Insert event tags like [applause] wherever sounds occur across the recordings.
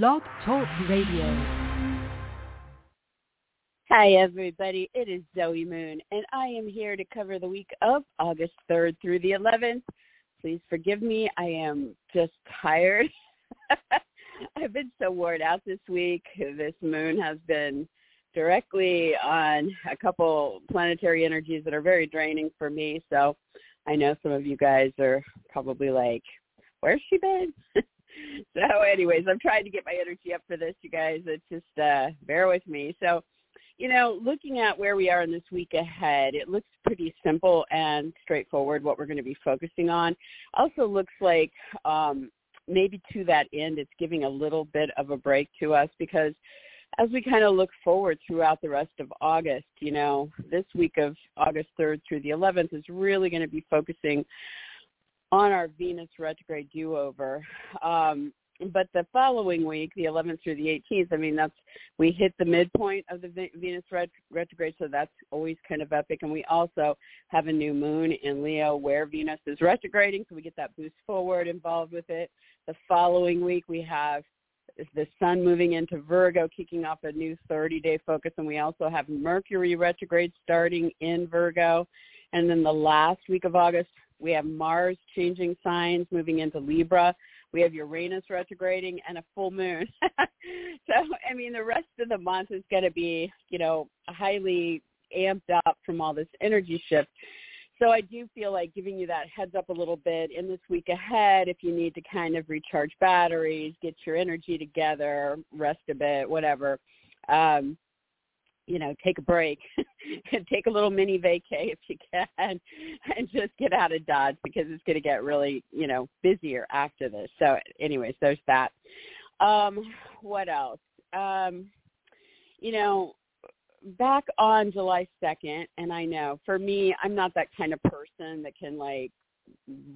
Blog Talk Radio. Hi, everybody. It is Zoe Moon, and I am here to cover the week of August 3rd through the 11th. Please forgive me. I am just tired. [laughs] I've been so worn out this week. This moon has been directly on a couple planetary energies that are very draining for me. So I know some of you guys are probably like, where's she been? [laughs] [laughs] so anyways, I'm trying to get my energy up for this, you guys. It's just uh bear with me. So, you know, looking at where we are in this week ahead, it looks pretty simple and straightforward what we're going to be focusing on. Also looks like um maybe to that end it's giving a little bit of a break to us because as we kind of look forward throughout the rest of August, you know, this week of August 3rd through the 11th is really going to be focusing on our Venus retrograde do-over. Um, but the following week, the 11th through the 18th, I mean, that's we hit the midpoint of the Venus ret- retrograde, so that's always kind of epic. And we also have a new moon in Leo where Venus is retrograding, so we get that boost forward involved with it. The following week, we have the sun moving into Virgo, kicking off a new 30-day focus, and we also have Mercury retrograde starting in Virgo. And then the last week of August, we have Mars changing signs, moving into Libra. We have Uranus retrograding and a full moon. [laughs] so, I mean, the rest of the month is going to be, you know, highly amped up from all this energy shift. So I do feel like giving you that heads up a little bit in this week ahead if you need to kind of recharge batteries, get your energy together, rest a bit, whatever. Um, you know, take a break [laughs] and take a little mini vacay if you can [laughs] and just get out of Dodge because it's going to get really, you know, busier after this. So anyways, there's that. Um, what else? Um, you know, back on July 2nd, and I know for me, I'm not that kind of person that can like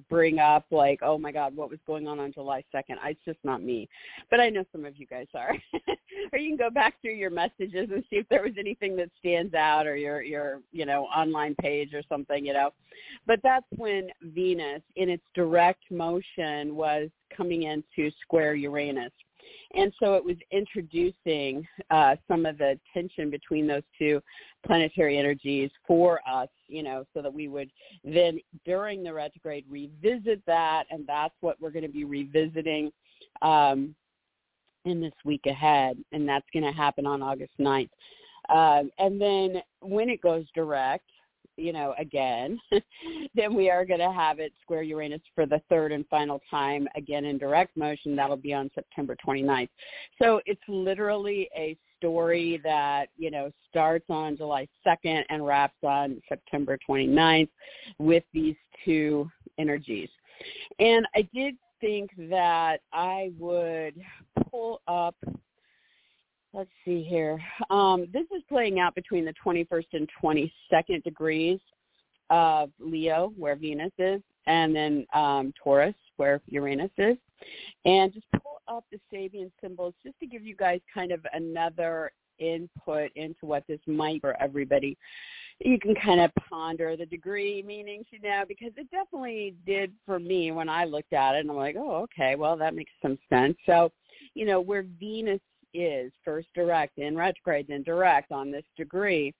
bring up like, oh my God, what was going on on July 2nd. It's just not me. But I know some of you guys are. [laughs] or you can go back through your messages and see if there was anything that stands out or your, your, you know, online page or something, you know. But that's when Venus in its direct motion was coming into square Uranus. And so it was introducing uh, some of the tension between those two planetary energies for us, you know, so that we would then during the retrograde revisit that, and that's what we're going to be revisiting um, in this week ahead, and that's going to happen on August 9th. Um, and then when it goes direct, you know, again, [laughs] then we are going to have it square Uranus for the third and final time, again in direct motion. That'll be on September 29th. So it's literally a story that, you know, starts on July 2nd and wraps on September 29th with these two energies. And I did think that I would pull up let's see here. Um, this is playing out between the 21st and 22nd degrees of Leo, where Venus is, and then um, Taurus, where Uranus is. And just pull up the Sabian symbols just to give you guys kind of another input into what this might for everybody. You can kind of ponder the degree meanings, you know, because it definitely did for me when I looked at it and I'm like, oh, okay, well, that makes some sense. So, you know, where Venus is first direct and retrograde then direct on this degree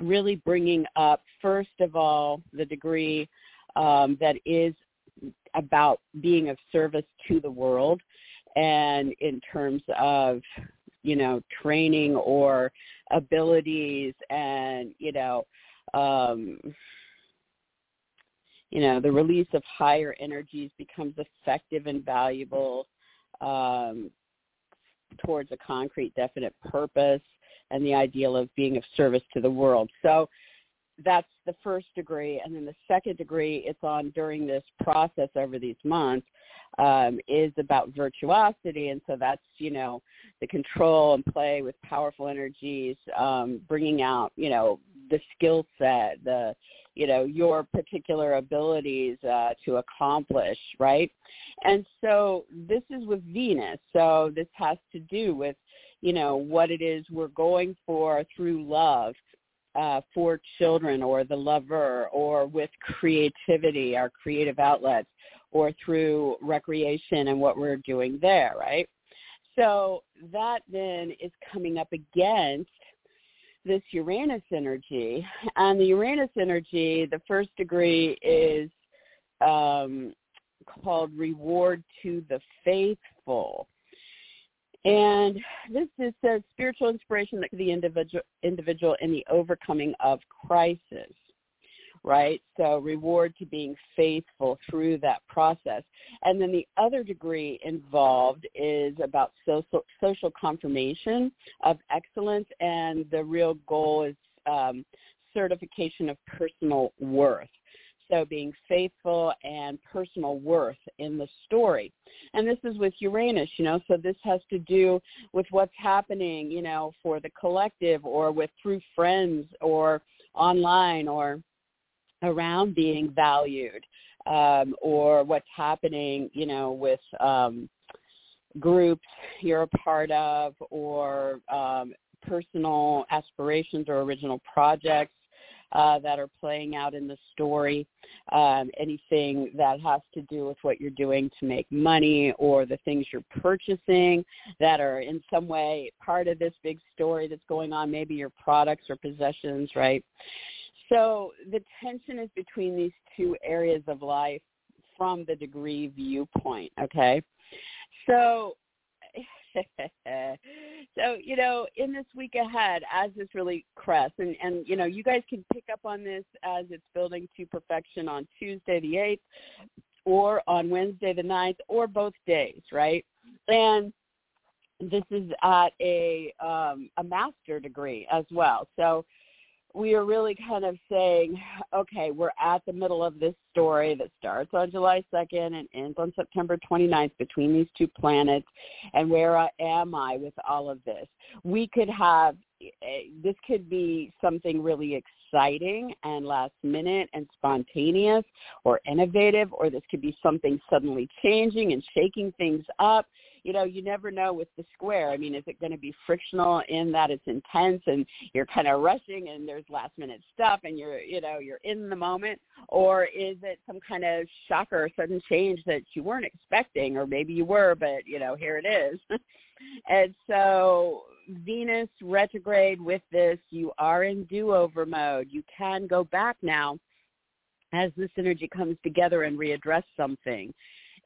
really bringing up first of all the degree um, that is about being of service to the world and in terms of you know training or abilities and you know um, you know the release of higher energies becomes effective and valuable um, towards a concrete, definite purpose and the ideal of being of service to the world. So that's the first degree. And then the second degree it's on during this process over these months um, is about virtuosity. And so that's, you know, the control and play with powerful energies, um, bringing out, you know, the skill set, the, you know, your particular abilities uh, to accomplish, right? And so this is with Venus. So this has to do with, you know, what it is we're going for through love. Uh, for children or the lover or with creativity, our creative outlets, or through recreation and what we're doing there, right? So that then is coming up against this Uranus energy. And the Uranus energy, the first degree is um, called Reward to the Faithful. And this is a spiritual inspiration that the individual, individual in the overcoming of crisis right? So reward to being faithful through that process. And then the other degree involved is about social, social confirmation of excellence, and the real goal is um, certification of personal worth. So being faithful and personal worth in the story. And this is with Uranus, you know, so this has to do with what's happening, you know, for the collective or with through friends or online or around being valued um, or what's happening, you know, with um, groups you're a part of or um, personal aspirations or original projects uh, that are playing out in the story, um, anything that has to do with what you're doing to make money or the things you're purchasing that are in some way part of this big story that's going on, maybe your products or possessions, right? So the tension is between these two areas of life from the degree viewpoint, okay? So [laughs] so you know in this week ahead as this really crests and and you know you guys can pick up on this as it's building to perfection on tuesday the 8th or on wednesday the 9th or both days right? And this is at a um a master degree as well. So we are really kind of saying, okay, we're at the middle of this story that starts on July 2nd and ends on September 29th between these two planets, and where am I with all of this? We could have, eh, this could be something really exciting and last minute and spontaneous or innovative, or this could be something suddenly changing and shaking things up you know, you never know with the square. I mean, is it going to be frictional in that it's intense and you're kind of rushing and there's last minute stuff and you're, you know, you're in the moment, or is it some kind of shocker, sudden change that you weren't expecting, or maybe you were, but you know, here it is. [laughs] and so Venus retrograde with this, you are in do-over mode. You can go back now as this energy comes together and readdress something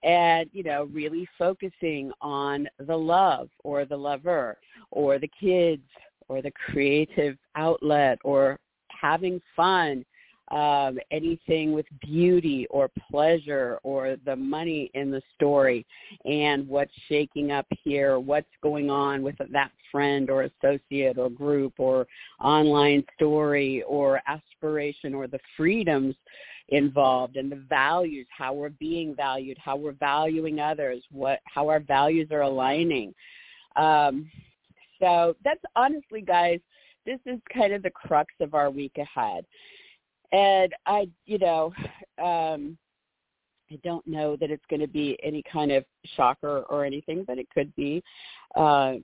and you know really focusing on the love or the lover or the kids or the creative outlet or having fun um, anything with beauty or pleasure or the money in the story and what's shaking up here, what's going on with that friend or associate or group or online story or aspiration or the freedoms involved and the values, how we're being valued, how we're valuing others, what how our values are aligning. Um, so that's honestly, guys, this is kind of the crux of our week ahead. And I, you know, um, I don't know that it's going to be any kind of shocker or anything, but it could be. Uh,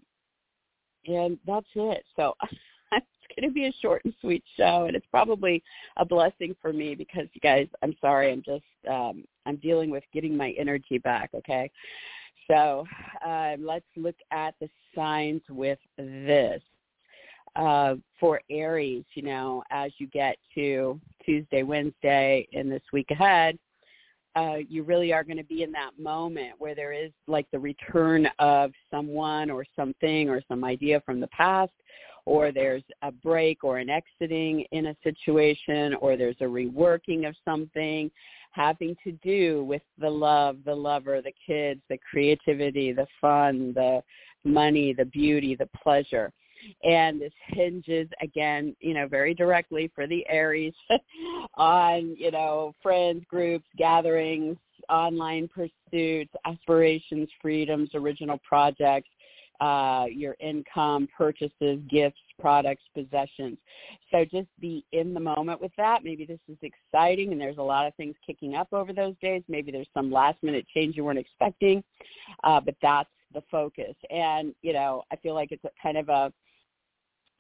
and that's it. So [laughs] it's going to be a short and sweet show, and it's probably a blessing for me because you guys, I'm sorry, I'm just um, I'm dealing with getting my energy back. Okay, so uh, let's look at the signs with this. Uh, for Aries, you know, as you get to Tuesday, Wednesday, and this week ahead, uh, you really are going to be in that moment where there is like the return of someone or something or some idea from the past or there's a break or an exiting in a situation or there's a reworking of something having to do with the love, the lover, the kids, the creativity, the fun, the money, the beauty, the pleasure. And this hinges again, you know, very directly for the Aries [laughs] on, you know, friends, groups, gatherings, online pursuits, aspirations, freedoms, original projects, uh, your income, purchases, gifts, products, possessions. So just be in the moment with that. Maybe this is exciting and there's a lot of things kicking up over those days. Maybe there's some last minute change you weren't expecting, uh, but that's the focus. And, you know, I feel like it's a kind of a,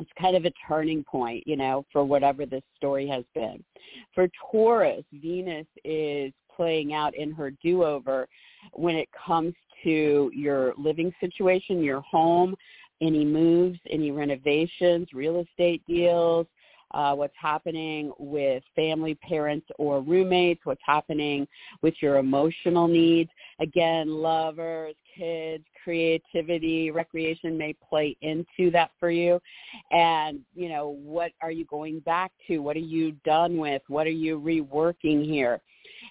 it's kind of a turning point, you know, for whatever this story has been. For Taurus, Venus is playing out in her do-over when it comes to your living situation, your home, any moves, any renovations, real estate deals, uh, what's happening with family, parents, or roommates, what's happening with your emotional needs. Again, lovers, kids, creativity, recreation may play into that for you. And, you know, what are you going back to? What are you done with? What are you reworking here?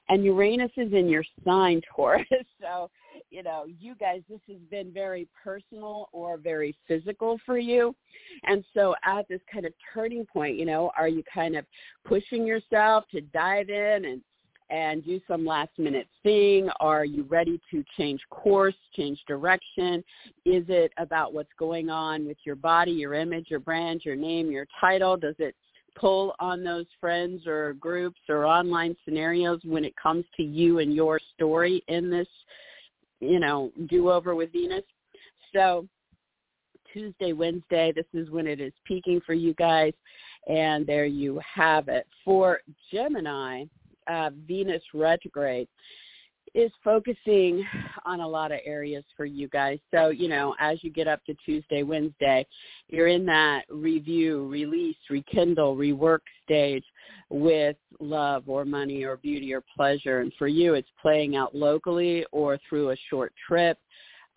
And Uranus is in your sign, [laughs] Taurus. So, you know, you guys, this has been very personal or very physical for you. And so at this kind of turning point, you know, are you kind of pushing yourself to dive in and and do some last minute thing? Are you ready to change course, change direction? Is it about what's going on with your body, your image, your brand, your name, your title? Does it pull on those friends or groups or online scenarios when it comes to you and your story in this, you know, do over with Venus? So Tuesday, Wednesday, this is when it is peaking for you guys. And there you have it. For Gemini, uh, Venus retrograde is focusing on a lot of areas for you guys. So, you know, as you get up to Tuesday, Wednesday, you're in that review, release, rekindle, rework stage with love or money or beauty or pleasure. And for you, it's playing out locally or through a short trip,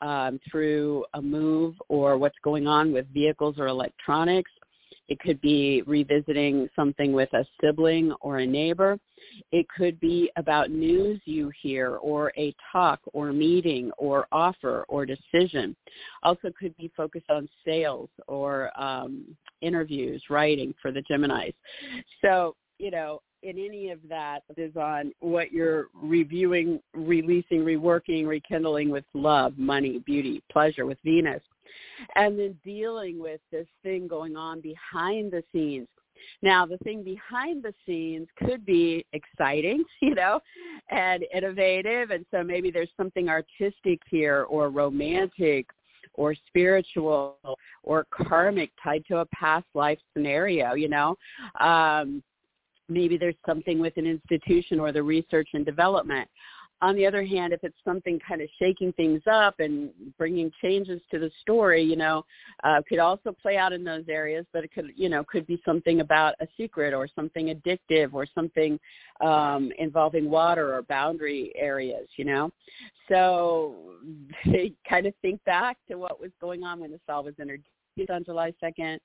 um, through a move or what's going on with vehicles or electronics. It could be revisiting something with a sibling or a neighbor. It could be about news you hear or a talk or meeting or offer or decision. Also could be focused on sales or um, interviews, writing for the Geminis. So, you know, in any of that is on what you're reviewing, releasing, reworking, rekindling with love, money, beauty, pleasure with Venus. And then dealing with this thing going on behind the scenes now, the thing behind the scenes could be exciting, [laughs] you know, and innovative. And so maybe there's something artistic here or romantic or spiritual or karmic tied to a past life scenario, you know. Um, maybe there's something with an institution or the research and development. On the other hand, if it's something kind of shaking things up and bringing changes to the story, you know, uh, could also play out in those areas, but it could, you know, could be something about a secret or something addictive or something um, involving water or boundary areas, you know. So [laughs] they kind of think back to what was going on when this all was introduced on July 2nd.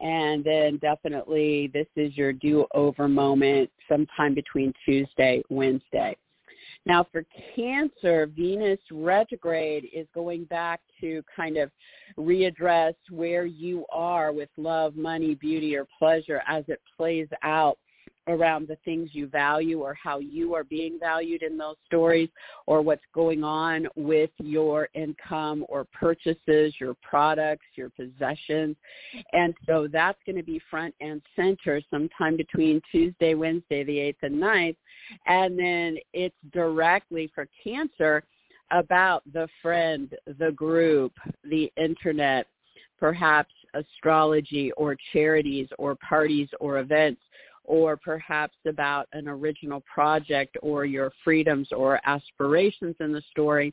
And then definitely this is your do-over moment sometime between Tuesday, Wednesday. Now for Cancer, Venus retrograde is going back to kind of readdress where you are with love, money, beauty, or pleasure as it plays out around the things you value or how you are being valued in those stories or what's going on with your income or purchases, your products, your possessions. And so that's going to be front and center sometime between Tuesday, Wednesday, the 8th and 9th. And then it's directly for cancer about the friend, the group, the internet, perhaps astrology or charities or parties or events or perhaps about an original project or your freedoms or aspirations in the story.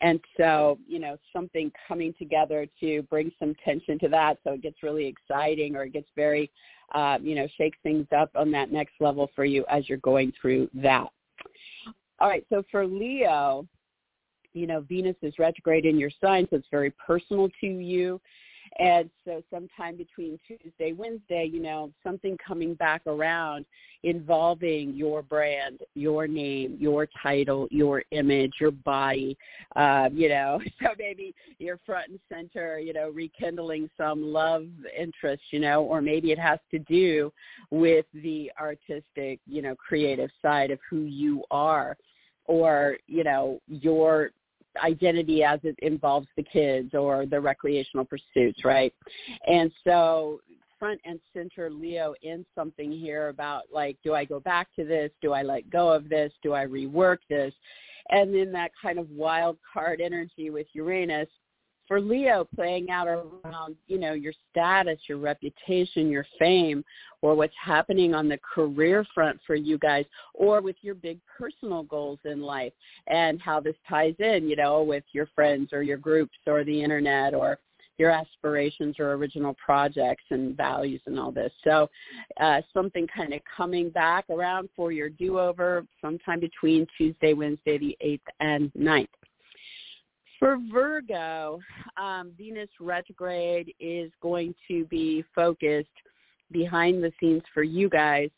And so, you know, something coming together to bring some tension to that so it gets really exciting or it gets very, uh, you know, shakes things up on that next level for you as you're going through that. All right, so for Leo, you know, Venus is retrograde in your sign, so it's very personal to you. And so sometime between Tuesday, Wednesday, you know, something coming back around involving your brand, your name, your title, your image, your body, uh, you know, [laughs] so maybe you're front and center, you know, rekindling some love interest, you know, or maybe it has to do with the artistic, you know, creative side of who you are or you know your identity as it involves the kids or the recreational pursuits, right? And so front and center Leo in something here about like, do I go back to this? Do I let go of this? Do I rework this? And then that kind of wild card energy with Uranus for Leo, playing out around, you know, your status, your reputation, your fame, or what's happening on the career front for you guys, or with your big personal goals in life, and how this ties in, you know, with your friends or your groups or the internet or your aspirations or original projects and values and all this. So uh, something kind of coming back around for your do-over sometime between Tuesday, Wednesday, the 8th and 9th. For Virgo, um, Venus retrograde is going to be focused behind the scenes for you guys.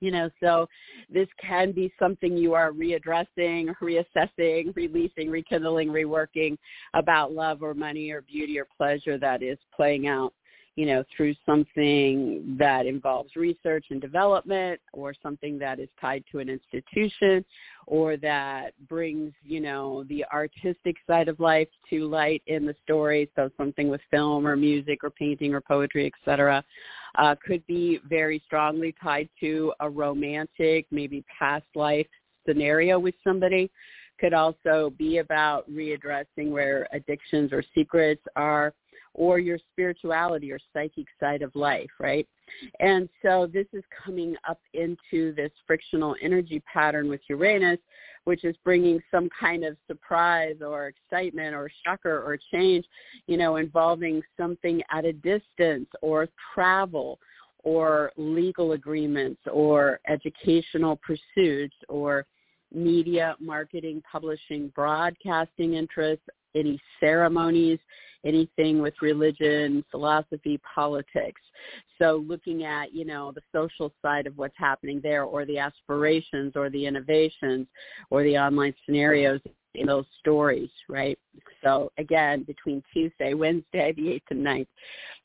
You know so this can be something you are readdressing reassessing releasing rekindling reworking about love or money or beauty or pleasure that is playing out you know, through something that involves research and development or something that is tied to an institution or that brings, you know, the artistic side of life to light in the story. So something with film or music or painting or poetry, etc. Uh, could be very strongly tied to a romantic, maybe past life scenario with somebody could also be about readdressing where addictions or secrets are or your spirituality or psychic side of life, right? And so this is coming up into this frictional energy pattern with Uranus, which is bringing some kind of surprise or excitement or shocker or change, you know, involving something at a distance or travel or legal agreements or educational pursuits or media, marketing, publishing, broadcasting interests, any ceremonies, anything with religion, philosophy, politics. So looking at, you know, the social side of what's happening there or the aspirations or the innovations or the online scenarios in those stories, right? So again, between Tuesday, Wednesday, the 8th and 9th.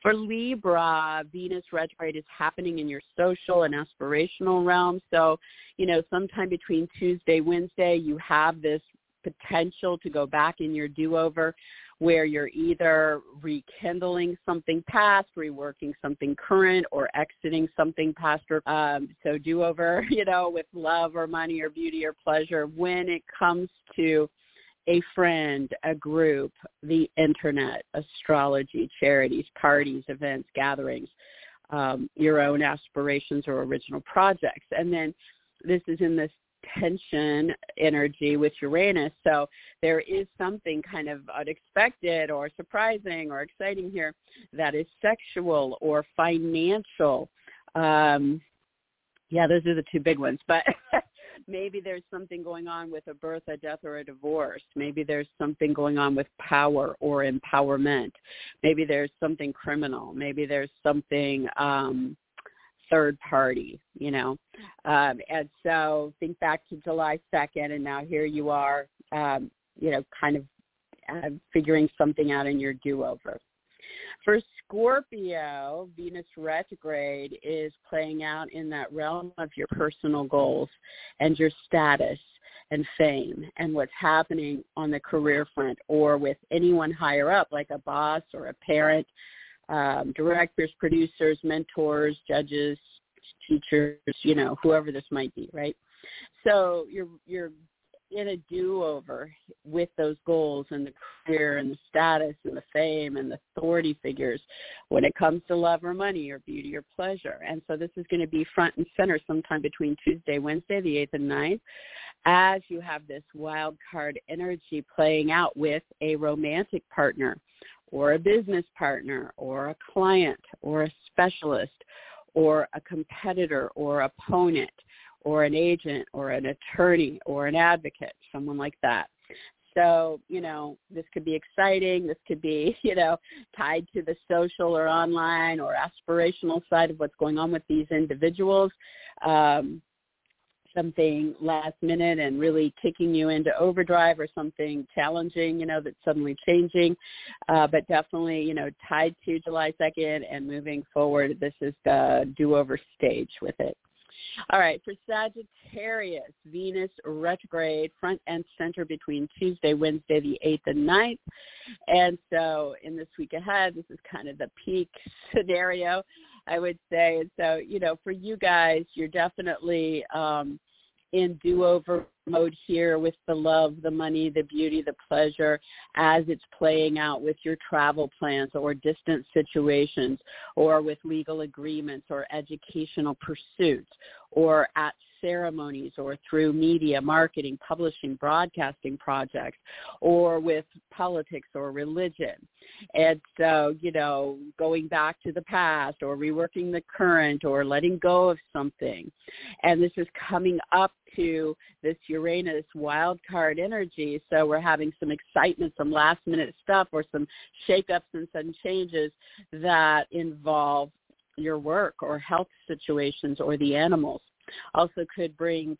For Libra, Venus retrograde is happening in your social and aspirational realm. So, you know, sometime between Tuesday, Wednesday, you have this potential to go back in your do-over where you're either rekindling something past, reworking something current, or exiting something past. Or, um, so do-over, [laughs] you know, with love or money or beauty or pleasure when it comes to a friend, a group, the internet, astrology, charities, parties, events, gatherings, um, your own aspirations or original projects. And then this is in this tension energy with Uranus. So there is something kind of unexpected or surprising or exciting here that is sexual or financial. Um, yeah, those are the two big ones. But [laughs] maybe there's something going on with a birth, a death, or a divorce. Maybe there's something going on with power or empowerment. Maybe there's something criminal. Maybe there's something um, third party, you know. Um, and so think back to July 2nd, and now here you are, um, you know, kind of uh, figuring something out in your do-over. For Scorpio, Venus retrograde is playing out in that realm of your personal goals and your status and fame and what's happening on the career front or with anyone higher up like a boss or a parent um, directors, producers, mentors, judges, teachers, you know, whoever this might be, right? So you're you're in a do-over with those goals and the career and the status and the fame and the authority figures when it comes to love or money or beauty or pleasure. And so this is going to be front and center sometime between Tuesday, Wednesday, the 8th and 9th, as you have this wild card energy playing out with a romantic partner or a business partner or a client or a specialist or a competitor or opponent or an agent or an attorney or an advocate, someone like that. So, you know, this could be exciting. This could be, [laughs] you know, tied to the social or online or aspirational side of what's going on with these individuals. Um, something last minute and really kicking you into overdrive or something challenging, you know, that's suddenly changing. Uh, but definitely, you know, tied to July 2nd and moving forward, this is the do-over stage with it. All right, for Sagittarius, Venus retrograde front and center between Tuesday, Wednesday, the 8th and 9th. And so in this week ahead, this is kind of the peak [laughs] scenario, I would say. And so, you know, for you guys, you're definitely um, in do-over mode here with the love, the money, the beauty, the pleasure as it's playing out with your travel plans or distant situations or with legal agreements or educational pursuits or at ceremonies or through media, marketing, publishing, broadcasting projects, or with politics or religion. And so, you know, going back to the past or reworking the current or letting go of something. And this is coming up to this Uranus wild card energy. So we're having some excitement, some last minute stuff or some shakeups and sudden changes that involve your work or health situations or the animals also could bring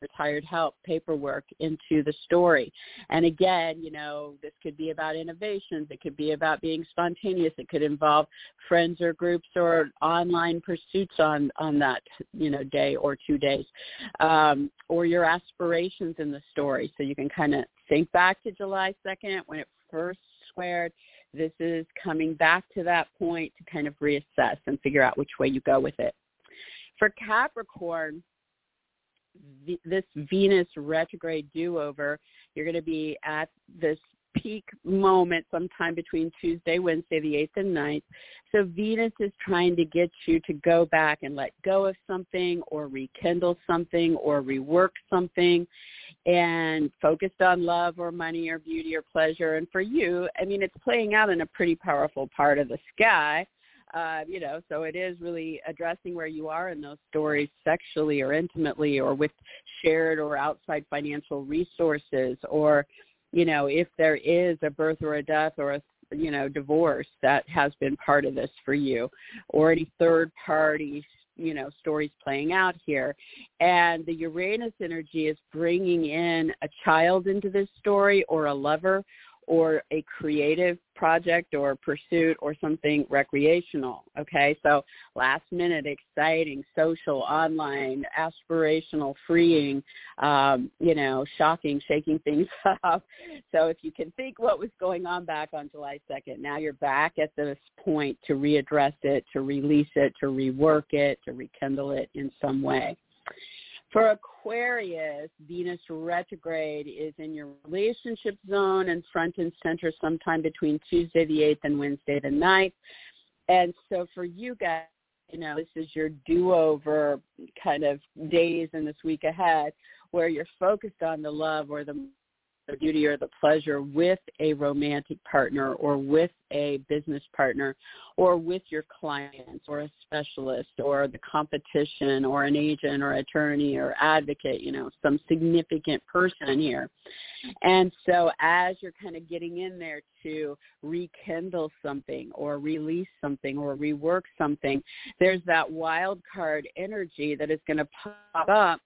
retired help paperwork into the story. And again, you know, this could be about innovations. It could be about being spontaneous. It could involve friends or groups or online pursuits on, on that, you know, day or two days. Um, or your aspirations in the story. So you can kind of think back to July 2nd when it first squared. This is coming back to that point to kind of reassess and figure out which way you go with it. For Capricorn, this Venus retrograde do-over, you're going to be at this peak moment sometime between Tuesday, Wednesday, the 8th and 9th. So Venus is trying to get you to go back and let go of something or rekindle something or rework something and focused on love or money or beauty or pleasure. And for you, I mean, it's playing out in a pretty powerful part of the sky uh, you know, so it is really addressing where you are in those stories sexually or intimately or with shared or outside financial resources or, you know, if there is a birth or a death or a you know divorce that has been part of this for you or any third party you know stories playing out here. And the uranus energy is bringing in a child into this story or a lover or a creative project or pursuit or something recreational. Okay, so last minute, exciting, social, online, aspirational, freeing, um, you know, shocking, shaking things [laughs] up. So if you can think what was going on back on July 2nd, now you're back at this point to readdress it, to release it, to rework it, to rekindle it in some way. For Aquarius, Venus retrograde is in your relationship zone and front and center sometime between Tuesday the 8th and Wednesday the 9th. And so for you guys, you know, this is your do-over kind of days in this week ahead where you're focused on the love or the the beauty or the pleasure with a romantic partner or with a business partner or with your clients or a specialist or the competition or an agent or attorney or advocate, you know, some significant person here. And so as you're kind of getting in there to rekindle something or release something or rework something, there's that wild card energy that is going to pop up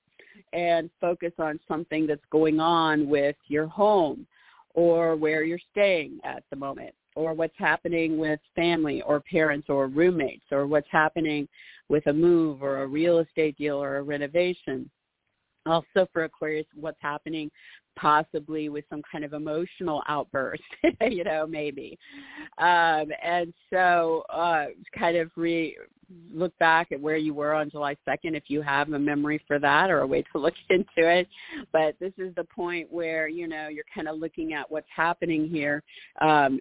and focus on something that's going on with your home or where you're staying at the moment or what's happening with family or parents or roommates or what's happening with a move or a real estate deal or a renovation. Also for Aquarius, what's happening possibly with some kind of emotional outburst, [laughs] you know, maybe. Um, and so uh, kind of re look back at where you were on July 2nd if you have a memory for that or a way to [laughs] look into it. But this is the point where, you know, you're kind of looking at what's happening here um,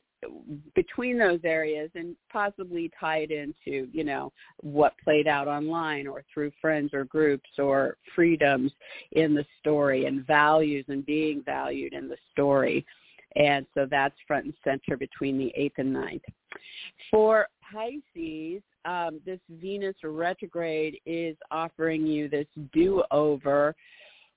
between those areas and possibly tied into, you know, what played out online or through friends or groups or freedoms in the story and values and being valued in the story. And so that's front and center between the 8th and ninth. For Pisces, um, this Venus retrograde is offering you this do-over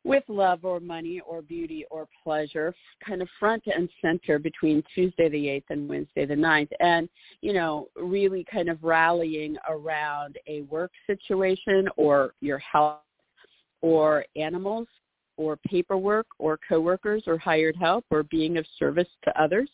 with love or money or beauty or pleasure kind of front and center between Tuesday the 8th and Wednesday the 9th and you know really kind of rallying around a work situation or your health or animals or paperwork or coworkers or hired help or being of service to others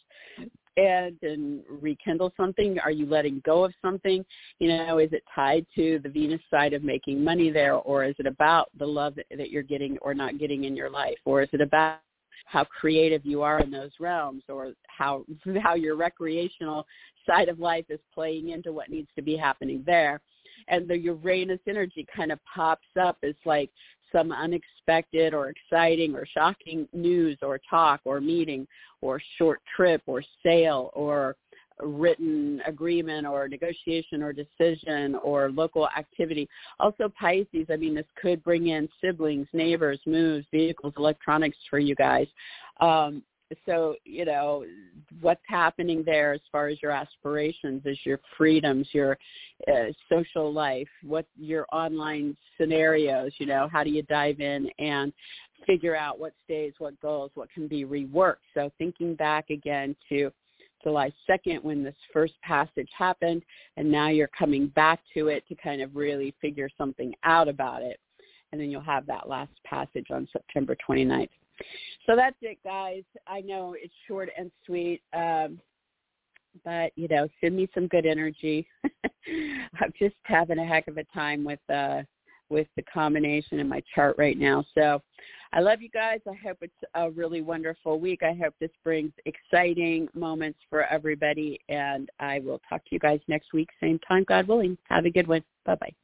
and rekindle something? Are you letting go of something? You know, is it tied to the Venus side of making money there, or is it about the love that, you're getting or not getting in your life, or is it about how creative you are in those realms, or how [laughs] how your recreational side of life is playing into what needs to be happening there? And the Uranus energy kind of pops up as like some unexpected or exciting or shocking news or talk or meeting or short trip or sale or written agreement or negotiation or decision or local activity. Also Pisces, I mean, this could bring in siblings, neighbors, moves, vehicles, electronics for you guys. Um, so you know what's happening there as far as your aspirations is your freedoms your uh, social life what your online scenarios you know how do you dive in and figure out what stays what goes what can be reworked. So thinking back again to July 2nd when this first passage happened and now you're coming back to it to kind of really figure something out about it. And then you'll have that last passage on September 29th so that's it, guys. I know it's short and sweet, um, but you know, send me some good energy. [laughs] I'm just having a heck of a time with uh, with the combination in my chart right now. So I love you guys. I hope it's a really wonderful week. I hope this brings exciting moments for everybody. And I will talk to you guys next week, same time, God willing. Have a good one. Bye-bye.